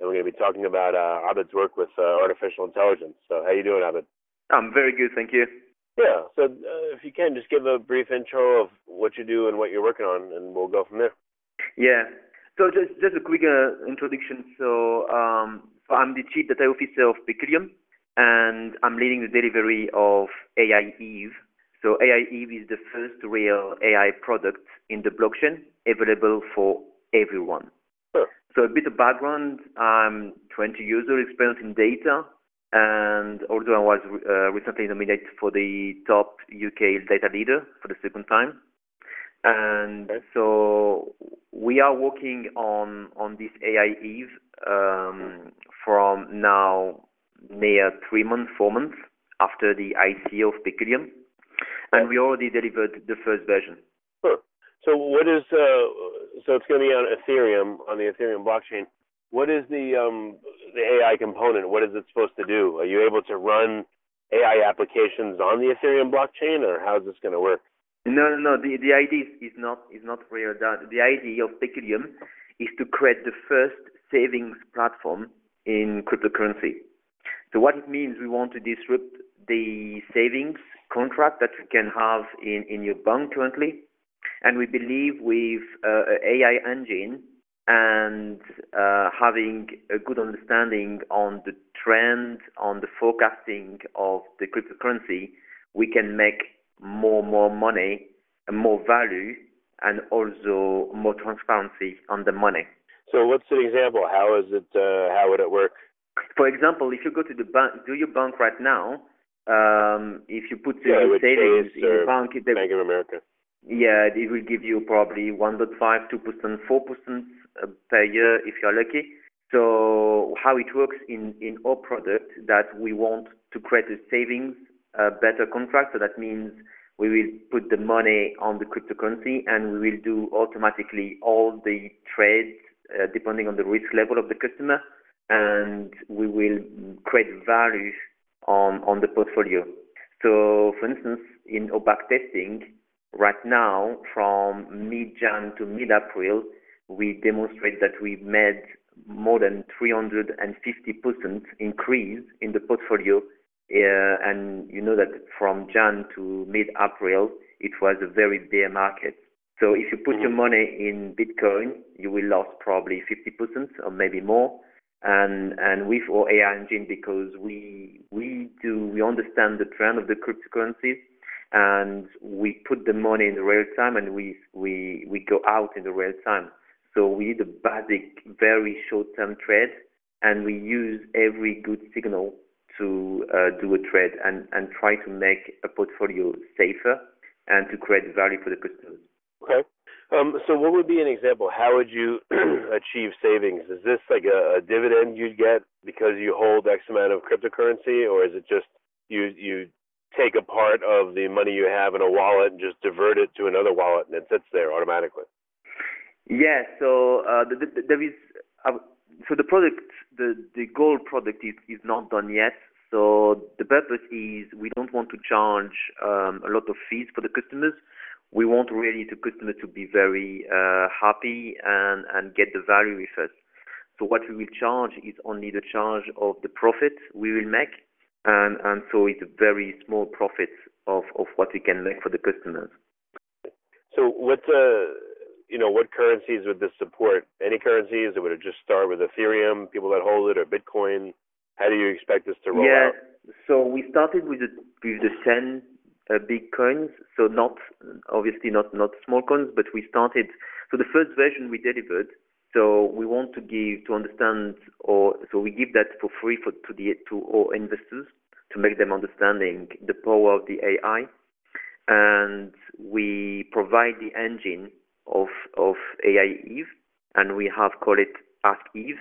and we're going to be talking about uh, Abed's work with uh, artificial intelligence. So, how you doing, Abid? I'm very good, thank you. Yeah. So, uh, if you can, just give a brief intro of what you do and what you're working on, and we'll go from there. Yeah. So, just just a quick uh, introduction. So, um, so, I'm the chief data officer of Peculium, and I'm leading the delivery of AIEVE. So, AIEVE is the first real AI product in the blockchain available for everyone. Sure. So a bit of background, I'm 20 years of experience in data, and although I was uh, recently nominated for the top UK data leader for the second time, and Okay. so we are working on on this AIEVE um, from now near three months, four months after the ICO of Peculium, and we already delivered the first version. Sure. So, what is uh, so it's going to be on Ethereum on the Ethereum blockchain. What is the um, the AI component? What is it supposed to do? Are you able to run AI applications on the Ethereum blockchain, or how's this going to work? No, no, no. The the idea is, is not is not real that. The idea of Peculium is to create the first savings platform in cryptocurrency. So what it means, we want to disrupt the savings contract that you can have in, in your bank currently, and we believe with uh, AI engine and uh, having a good understanding on the trend, on the forecasting of the cryptocurrency, we can make more more money and more value and also more transparency on the money. So, what's an example? How is it? Uh, how would it work? For example, if you go to the bank, do your bank right now, um, if you put Yeah, your savings in the bank, Bank of America. Yeah, it will give you probably 1.5, 2%, 4% uh, per year if you're lucky. So how it works in, in our product that we want to create a savings uh, better contract. So that means we will put the money on the cryptocurrency and we will do automatically all the trades uh, depending on the risk level of the customer and we will create value on, on the portfolio. So for instance, in our back testing, right now from mid-Jan to mid-April, we demonstrate that we made more than 350% increase in the portfolio. Uh, and you know that from Jan to mid-April, it was a very bear market. So if you put your Mhm. money in Bitcoin, you will lose probably 50% or maybe more. And and with our AI engine, because we we do we understand the trend of the cryptocurrencies, and we put the money in the real time, and we we we go out in the real time. So we need a basic, very short-term trade, and we use every good signal to uh, do a trade and and try to make a portfolio safer and to create value for the customers. Okay. Um, so, what would be an example? How would you achieve savings? Is this like a, a dividend you'd get because you hold X amount of cryptocurrency, or is it just you you take a part of the money you have in a wallet and just divert it to another wallet and it sits there automatically? Yeah, so uh, the, the, there is uh, so the product, the the gold product is is not done yet. So the purpose is we don't want to charge um, a lot of fees for the customers. We want really the customer to be very uh, happy and and get the value with us. So what we will charge is only the charge of the profit we will make, and and so it's a very small profit of of what we can make for the customers. So, what uh, you know, what currencies would this support? Any currencies, or would it just start with Ethereum, people that hold it, or Bitcoin? How do you expect this to roll yeah, out? so we started with the with the ten uh, big coins. So not obviously not not small coins, but we started. So the first version we delivered. So we want to give to understand, or so we give that for free for to the to our investors to make them understanding the power of the AI, and we provide the engine of of AI Eve, and we have called it Ask Eve,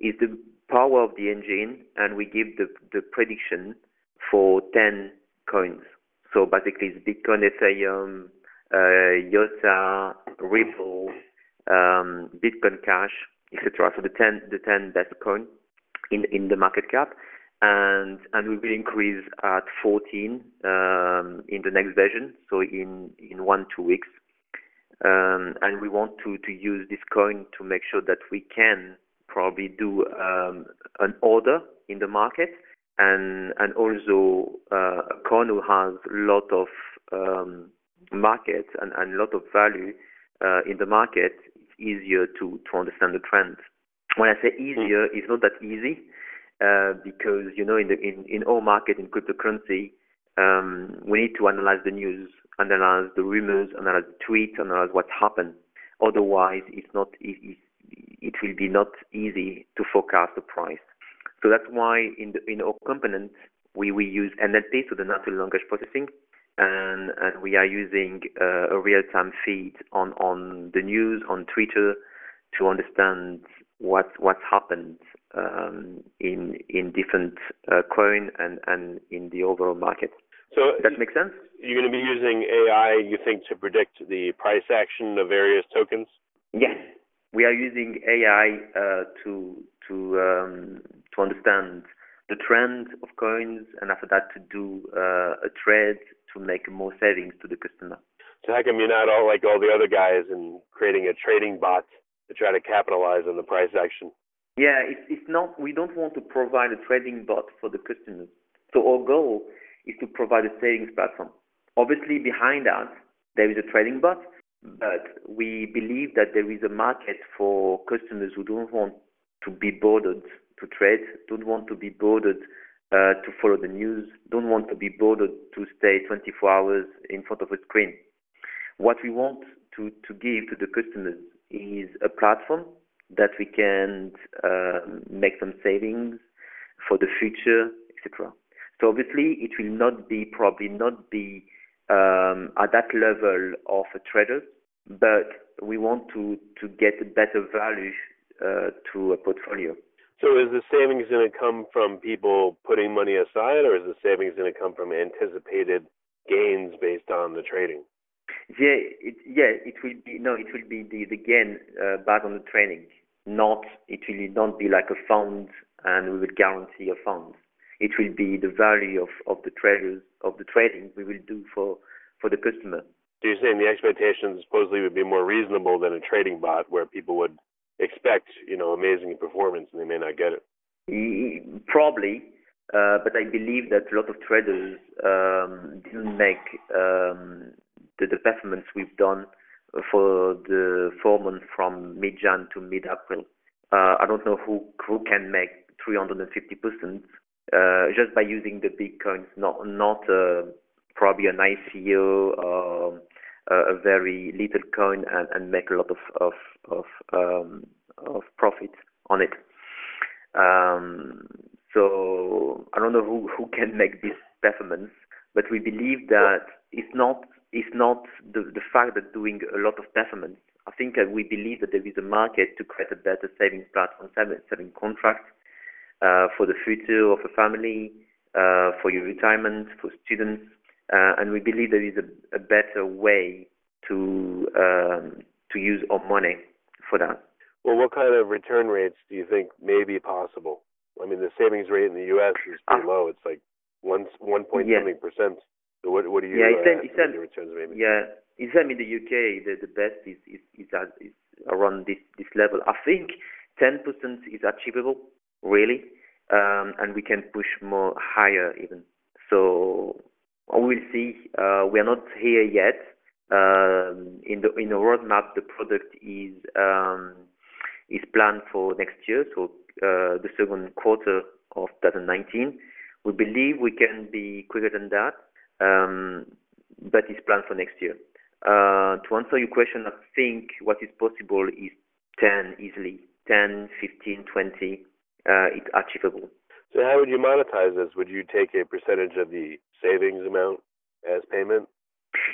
is the power of the engine, and we give the the prediction for 10 coins. So basically, it's Bitcoin, Ethereum, uh, Ripple, um, Bitcoin Cash, etc. So the 10 the 10 best coin in in the market cap, and and we will increase at 14 um, in the next version. So in in one two weeks, um, and we want to to use this coin to make sure that we can probably do um, an order in the market and and also uh, has a lot of um, market and, and a lot of value uh, in the market, easier to, to understand the trends. When I say easier, mm. it's not that easy uh, because you know in the in, in our market in cryptocurrency, um, we need to analyze the news, analyze the rumors, analyze the tweets, analyze what happened. Otherwise, it's not it, it will be not easy to forecast the price. So that's why in the in our component we, we use NLP, so the natural language processing, and, and we are using uh, a real-time feed on, on the news on Twitter to understand what what's happened um, in in different uh, coin and, and in the overall market. So that makes sense? You're going to be using AI, you think, to predict the price action of various tokens? Yes, we are using AI uh, to to um, to understand the trend of coins, and after that to do uh, a trade to make more savings to the customer. So how come you're not all like all the other guys and creating a trading bot to try to capitalize on the price action? Yeah, it's, it's not. We don't want to provide a trading bot for the customers. So our goal is to provide a savings platform. Obviously, behind that there is a trading bot, but we believe that there is a market for customers who don't want to be bothered to trade, don't want to be bothered to follow the news, don't want to be bothered to stay 24 hours in front of a screen. What we want to, to give to the customers is a platform that we can um, make some savings for the future, etc. So obviously, it will not be probably not be um, at that level of a trader, but we want to to get a better value uh, to a portfolio. So is the savings going to come from people putting money aside, or is the savings going to come from anticipated gains based on the trading? Yeah, it, yeah, it will be no, it will be the the gain uh, based on the trading. Not it will not be like a fund, and we will guarantee a fund. It will be the value of of the traders of the trading we will do for for the customer. So you're saying the expectations supposedly would be more reasonable than a trading bot, where people would expect, you know, amazing performance and they may not get it? Probably, uh, but I believe that a lot of traders um, didn't make um, the, the performance we've done for the four months from mid-Jan to mid-April. Uh, I don't know who who can make 350 percent uh, just by using the big coins, not not uh, probably an ICO or a very little coin and, and make a lot of of of, um, of profit on it. Um, so I don't know who, who can make this performance, but we believe that it's not it's not the, the fact that doing a lot of performance. I think we believe that there is a market to create a better savings platform, saving contract uh, for the future of a family, uh, for your retirement, for students, and we believe there is a, a better way to um, to use our money for that. Well, what kind of return rates do you think may be possible? I mean, the savings rate in the U.S. is pretty uh, low. It's like one one point yeah. something percent. So what what do you yeah, uh, it's, it's, the returns maybe? Yeah, it's in the UK. The the best is is is, at, is around this this level. I think ten percent is achievable, really, um, and we can push more higher even. So we'll see. Uh, we are not here yet. Um, in the roadmap, the product is um, is planned for next year, so uh, the second quarter of 2019. We believe we can be quicker than that, um, but it's planned for next year. Uh, to answer your question, I think what is possible is 10 easily, 10, 15, 20. Uh, it's achievable. So how would you monetize this? Would you take a percentage of the savings amount as payment?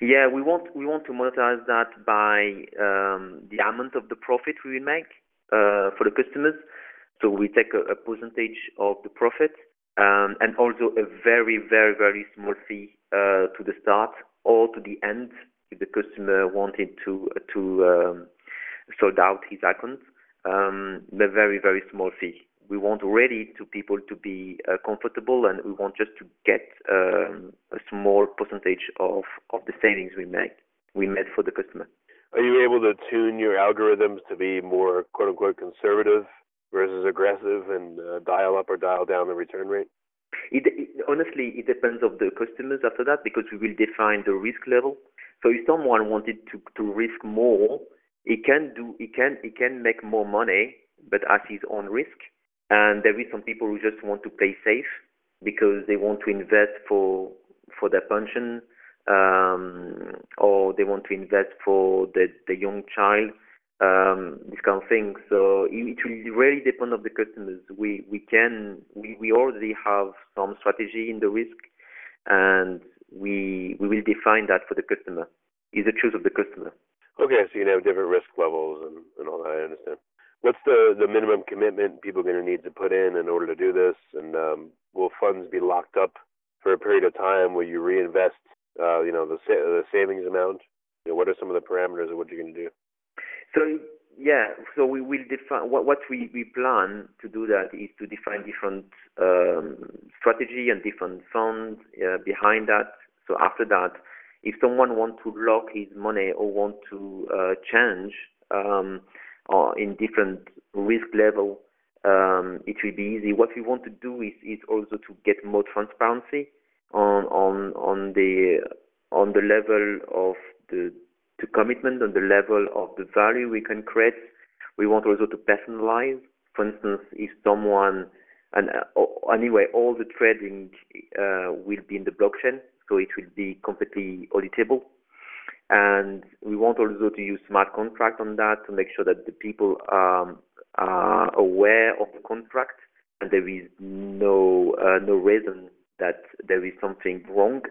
Yeah, we want we want to monetize that by um, the amount of the profit we will make uh, for the customers. So we take a, a percentage of the profit um, and also a very, very, very small fee uh, to the start or to the end if the customer wanted to to um, sold out his account. Um, a very, very small fee. We want already to people to be uh, comfortable, and we want just to get um, a small percentage of of the savings we make we made for the customer. Are you able to tune your algorithms to be more quote unquote conservative versus aggressive and uh, dial up or dial down the return rate? It, it, honestly, it depends of the customers after that because we will define the risk level. So if someone wanted to, to risk more, he can do he can he can make more money, but at his own risk. And there is some people who just want to play safe because they want to invest for for their pension um, or they want to invest for the the young child um, this kind of thing. So it, will really depend on the customers. We we can we, we already have some strategy in the risk, and we we will define that for the customer. It's a choice of the customer. Okay, so you have different risk levels and, and all that. I understand. What's the the minimum commitment people are going to need to put in in order to do this? And um, will funds be locked up for a period of time? Will you reinvest? Uh, you know the the savings amount. You know, what are some of the parameters of what you're going to do? So yeah, so we will define what, what we, we plan to do that is to define different um, strategy and different funds uh, behind that. So after that, if someone wants to lock his money or want to uh, change um, or in different risk level, um, it will be easy. What we want to do is, is also to get more transparency on on on the on the level of the to commitment on the level of the value we can create. We want also to personalize. For instance, if someone and uh, anyway, all the trading uh, will be in the blockchain, so it will be completely auditable. And we want also to use smart contract on that to make sure that the people um, are aware of the contract and there is no uh, no reason that there is something wrong,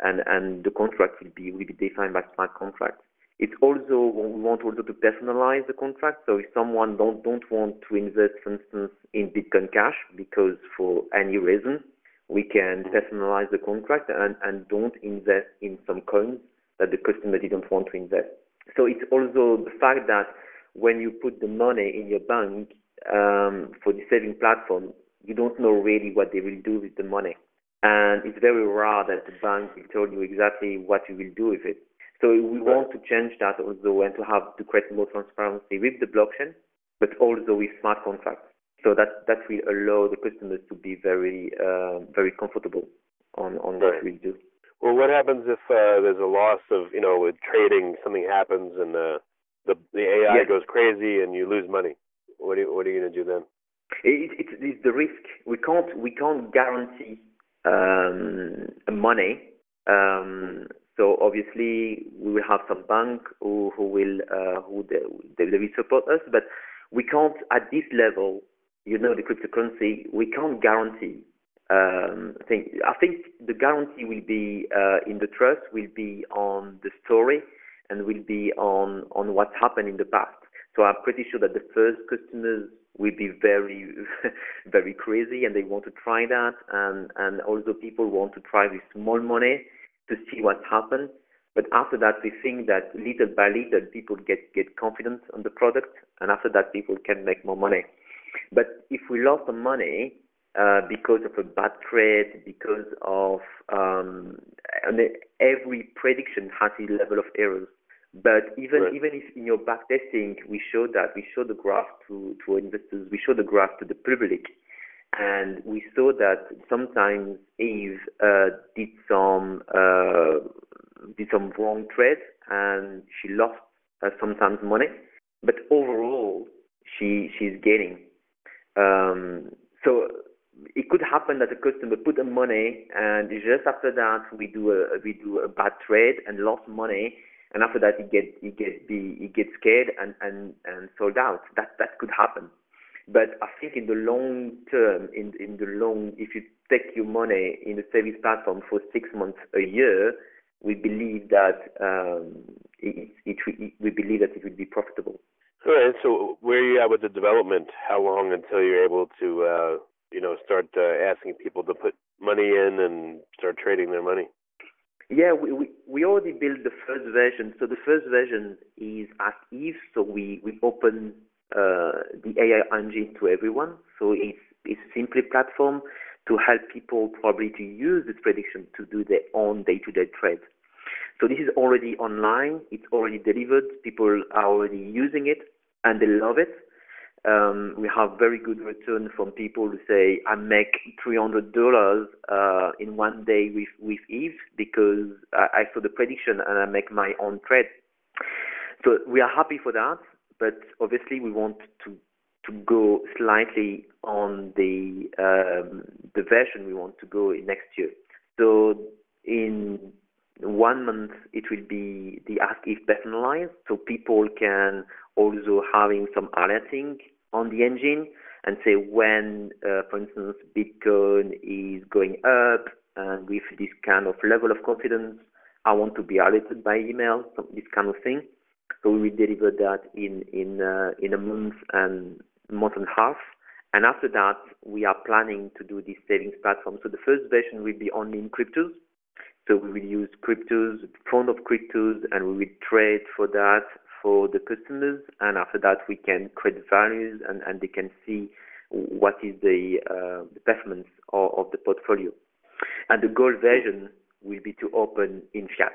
and and the contract will be will be defined by smart contract. It's also we want also to personalize the contract. So if someone don't don't want to invest, for instance, in Bitcoin Cash because for any reason, we can personalize the contract and and don't invest in some coins that the customer didn't want to invest. So it's also the fact that when you put the money in your bank um, for the saving platform, you don't know really what they will do with the money. And it's very rare that the bank will tell you exactly what you will do with it. So we want to change that also and to have to create more transparency with the blockchain, but also with smart contracts. So that that will allow the customers to be very uh, very comfortable on on what we do. Well, what happens if uh, there's a loss of you know with trading something happens and uh, the the AI goes crazy and you lose money? What are you, what are you going to do then? It, it, it's the risk. We can't we can't guarantee um, money. Um, so obviously we will have some bank who, who will uh, who they, they, will support us, but we can't at this level. You know the cryptocurrency. We can't guarantee. Um, I think I think the guarantee will be uh, in the trust will be on the story and will be on on what happened in the past. So I'm pretty sure that the first customers will be very very crazy and they want to try that and and also people want to try with small money to see what happened. But after that, we think that little by little, people get, get confidence on the product, and after that, people can make more money. But if we lost some money because of a bad trade, because of um, and every prediction has a level of errors. But even right. even if in your back testing, we show that we show the graph to to investors, we show the graph to the public, and we saw that sometimes Eve uh, did some uh, did some wrong trade and she lost uh, sometimes money, but overall she she's gaining. Um, it could happen that a customer put the money and just after that we do a we do a bad trade and lost money and after that he get he get be he gets scared and and and sold out. That that could happen. But I think in the long term, in in the long, if you take your money in the service platform for six months, a year, we believe that um, it, it, it, we believe that it will be profitable. All right. So where are you at with the development? How long until you're able to, uh, you know, start uh, asking people to put money in and start trading their money? Yeah, we, we, we already built the first version. So the first version is Ask Eve. So we, we open uh, the AI engine to everyone. So it's, it's simply platform to help people probably to use this prediction to do their own day-to-day trade. So this is already online. It's already delivered. People are already using it and they love it. Um, we have very good return from people who say I make three hundred dollars uh, in one day with with Eve because I, I saw the prediction and I make my own trade. So we are happy for that, but obviously we want to to go slightly on the um, the version we want to go in next year. So in one month it will be the Ask Eve personalized, so people can also having some alerting on the engine and say when, uh, for instance, Bitcoin is going up and with this kind of level of confidence, I want to be alerted by email, this kind of thing. So we will deliver that in in uh, in a month and month and a half. And after that, we are planning to do this savings platform. So the first version will be only in cryptos. So we will use cryptos, fund of cryptos, and we will trade for that for the customers, and after that we can create values and, and they can see what is the, uh, the performance of, of, the portfolio. And the goal version will be to open in fiat.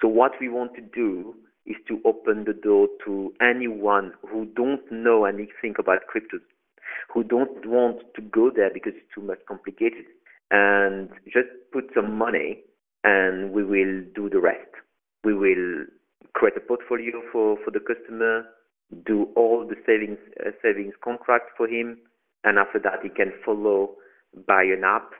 So what we want to do is to open the door to anyone who don't know anything about cryptos, who don't want to go there because it's too much complicated, and just put some money and we will do the rest. We will create a portfolio for, for the customer, do all the savings uh, savings contract for him, and after that he can follow by an app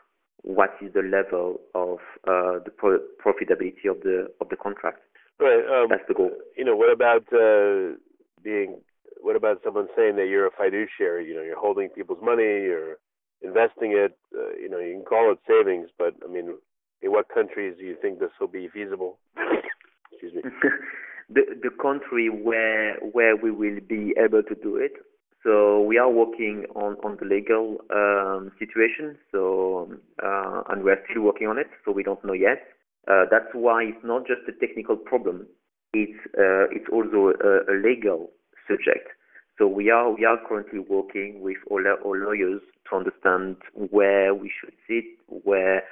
what is the level of uh, the pro- profitability of the of the contract. Right. Um, That's the goal. You know, what about uh, being? What about someone saying that you're a fiduciary? You know, you're holding people's money, you're investing it. Uh, you know, you can call it savings, but I mean, in what countries do you think this will be feasible? Excuse me. the the country where where we will be able to do it. So we are working on on the legal um, situation. So uh, and we are still working on it. So we don't know yet. Uh, that's why it's not just a technical problem. It's uh, it's also a, a, legal subject. So we are we are currently working with all our lawyers to understand where we should sit, where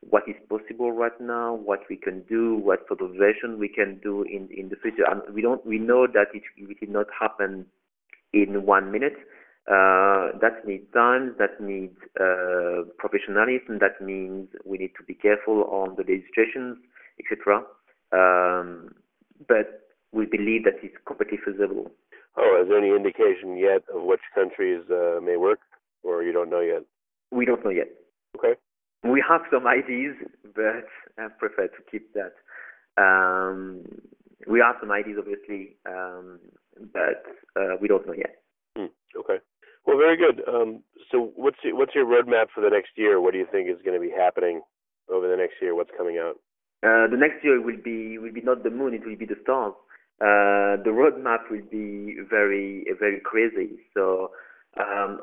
what is possible right now, what we can do, what sort of version we can do in in the future. And we don't we know that it, it will not happen in one minute. Uh, that needs time, that needs uh, professionalism, that means we need to be careful on the legislations, etc. Um, but we believe that it's completely feasible. Oh, is there any indication yet of which countries uh, may work, or you don't know yet? We don't know yet. Okay. We have some ideas, but I prefer to keep that. Um, we have some ideas, obviously, um, but uh, we don't know yet. Hmm, okay. Well, very good. Um, so, what's your, what's your roadmap for the next year? What do you think is going to be happening over the next year? What's coming out? Uh, the next year will be will be not the moon; it will be the stars. Uh, the roadmap will be very very crazy. So um,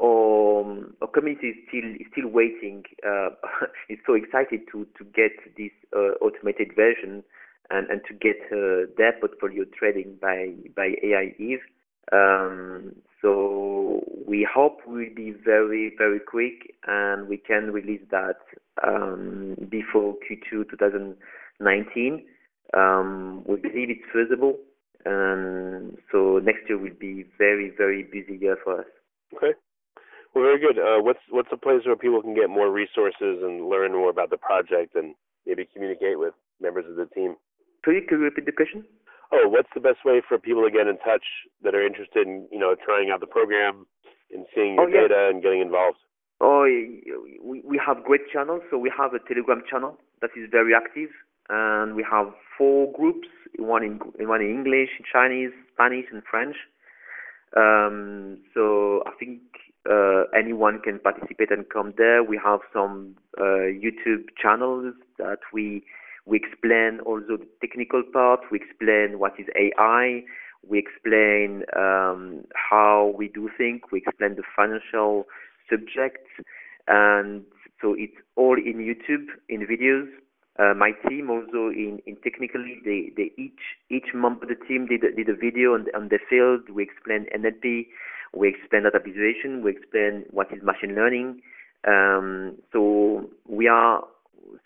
our, our community is still is still waiting. Uh, is so excited to to get this uh, automated version and and to get uh, their portfolio trading by by AIEVE. Um, so we hope we'll be very very quick and we can release that um, before Q2 2019. Um, we believe it's feasible, and so next year will be very very busy year for us. Okay. Well, very good. Uh, what's what's a place where people can get more resources and learn more about the project and maybe communicate with members of the team? Sorry, could you repeat the question? Oh, what's the best way for people to get in touch that are interested in you know trying out the program and seeing your oh, yeah. data and getting involved? Oh, we we have great channels. So we have a Telegram channel that is very active, and we have four groups: one in one in English, Chinese, Spanish, and French. Um, so I think uh, anyone can participate and come there. We have some uh, YouTube channels that we we explain also the technical part. We explain what is AI, we explain um, how we do think, we explain the financial subjects, and so it's all in YouTube in videos. Uh, my team also in, in technically they, they each each member of the team did did a video on, on the field. We explained NLP, we explain data visualization, we explain what is machine learning. Um, so we are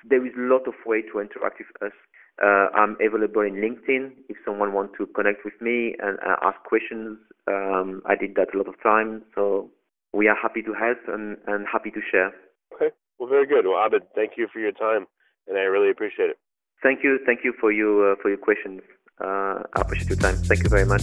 there is a lot of way to interact with us. Uh, I'm available in LinkedIn if someone wants to connect with me and uh, ask questions. Um, I did that a lot of times, so we are happy to help and, and happy to share. Okay, well, very good. Well, Abed, thank you for your time, and I really appreciate it. Thank you, thank you for your uh, for your questions. Uh, I appreciate your time. Thank you very much.